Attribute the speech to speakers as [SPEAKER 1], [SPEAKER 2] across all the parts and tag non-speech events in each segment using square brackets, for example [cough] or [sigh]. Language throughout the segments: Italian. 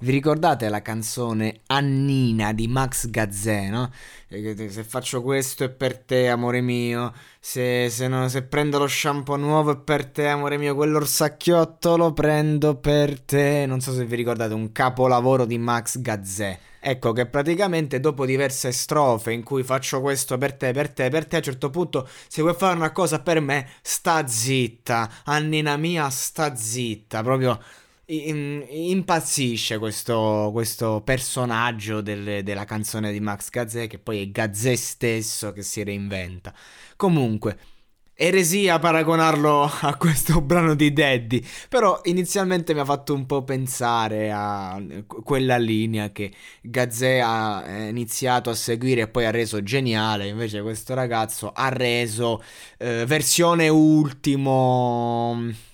[SPEAKER 1] Vi ricordate la canzone Annina di Max Gazzè, no? Se faccio questo è per te, amore mio. Se, se no- se prendo lo shampoo nuovo è per te, amore mio. Quell'orsacchiotto lo prendo per te. Non so se vi ricordate, un capolavoro di Max Gazzè. Ecco che praticamente dopo diverse strofe in cui faccio questo per te, per te, per te, a un certo punto se vuoi fare una cosa per me, sta zitta. Annina mia, sta zitta. Proprio in- impazzisce questo, questo personaggio del- della canzone di Max Gazzè, che poi è Gazzè stesso che si reinventa. Comunque, eresia paragonarlo [laughs] a questo brano di Daddy, però inizialmente mi ha fatto un po' pensare a quella linea che Gazzè ha eh, iniziato a seguire e poi ha reso geniale, invece questo ragazzo ha reso eh, versione ultimo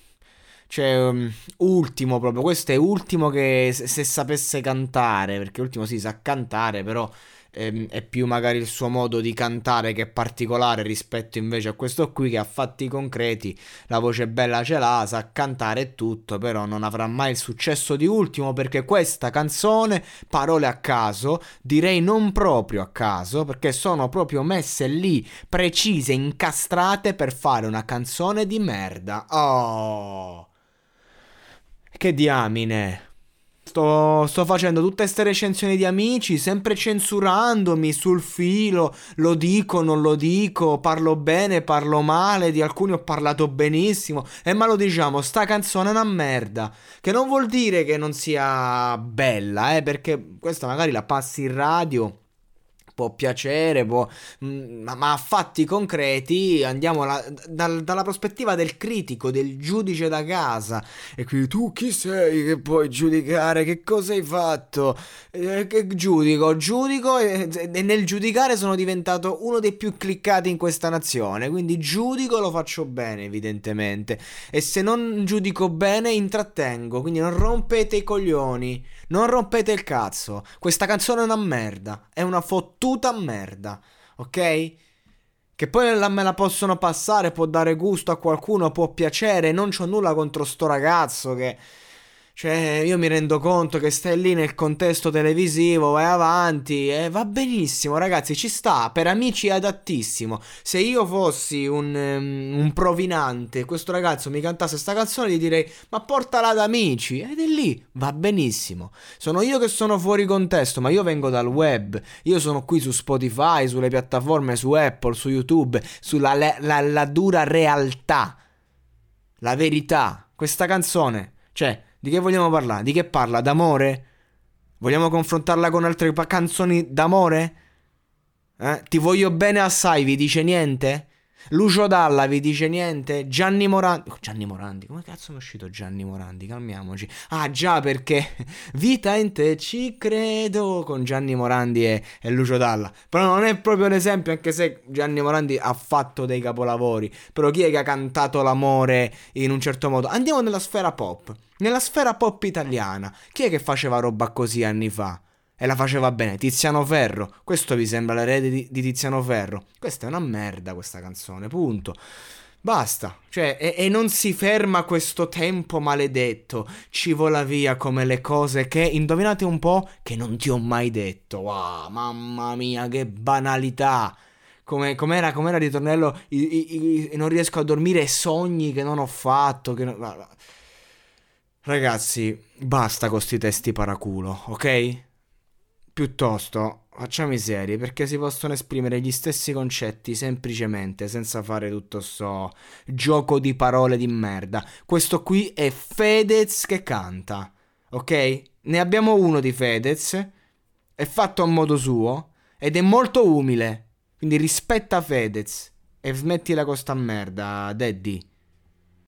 [SPEAKER 1] cioè, um, ultimo proprio, questo è ultimo che se, se sapesse cantare, perché ultimo sì sa cantare, però ehm, è più magari il suo modo di cantare che è particolare rispetto invece a questo qui che ha fatti concreti, la voce bella ce l'ha, sa cantare e tutto, però non avrà mai il successo di ultimo perché questa canzone, parole a caso, direi non proprio a caso, perché sono proprio messe lì, precise, incastrate per fare una canzone di merda. Oh! Che diamine. Sto, sto facendo tutte queste recensioni di amici, sempre censurandomi sul filo, lo dico, non lo dico, parlo bene, parlo male, di alcuni ho parlato benissimo, e ma lo diciamo, sta canzone è una merda, che non vuol dire che non sia bella, eh, perché questa magari la passi in radio può piacere, può, mm, ma, a fatti concreti andiamo alla- dal- dalla prospettiva del critico, del giudice da casa. E quindi tu chi sei che puoi giudicare? Che cosa hai fatto? Eh, che giudico, giudico e, e nel giudicare sono diventato uno dei più cliccati in questa nazione. Quindi giudico lo faccio bene, evidentemente. E se non giudico bene, intrattengo. Quindi non rompete i coglioni. Non rompete il cazzo. Questa canzone è una merda. È una fottuta merda. Ok? Che poi me la possono passare, può dare gusto a qualcuno, può piacere. Non c'ho nulla contro sto ragazzo che. Cioè, io mi rendo conto che stai lì nel contesto televisivo, vai avanti e va benissimo, ragazzi, ci sta, per amici è adattissimo. Se io fossi un, ehm, un provinante, questo ragazzo mi cantasse sta canzone, gli direi, ma portala ad amici, ed è lì, va benissimo. Sono io che sono fuori contesto, ma io vengo dal web, io sono qui su Spotify, sulle piattaforme, su Apple, su YouTube, sulla le- la- la dura realtà, la verità. Questa canzone, cioè, di che vogliamo parlare? Di che parla? D'amore? Vogliamo confrontarla con altre canzoni d'amore? Eh? Ti voglio bene assai, vi dice niente? Lucio Dalla vi dice niente? Gianni Morandi. Gianni Morandi, come cazzo mi è uscito Gianni Morandi? Calmiamoci. Ah, già, perché [laughs] Vita in te ci credo con Gianni Morandi e, e Lucio Dalla. Però non è proprio l'esempio, anche se Gianni Morandi ha fatto dei capolavori. Però chi è che ha cantato l'amore in un certo modo? Andiamo nella sfera pop. Nella sfera pop italiana. Chi è che faceva roba così anni fa? E la faceva bene, Tiziano Ferro. Questo vi sembra l'erede di, di Tiziano Ferro? Questa è una merda questa canzone, punto. Basta, cioè, e, e non si ferma questo tempo maledetto, ci vola via come le cose che, indovinate un po', che non ti ho mai detto. Wow, mamma mia, che banalità. Come, com'era, com'era il ritornello? I- i- i- non riesco a dormire, sogni che non ho fatto. Che non-. Ragazzi, basta con sti testi paraculo, ok? Piuttosto, facciamo i seri perché si possono esprimere gli stessi concetti semplicemente senza fare tutto sto gioco di parole di merda. Questo qui è Fedez che canta, ok? Ne abbiamo uno di Fedez, è fatto a modo suo ed è molto umile. Quindi rispetta Fedez e smettila con sta merda, Daddy.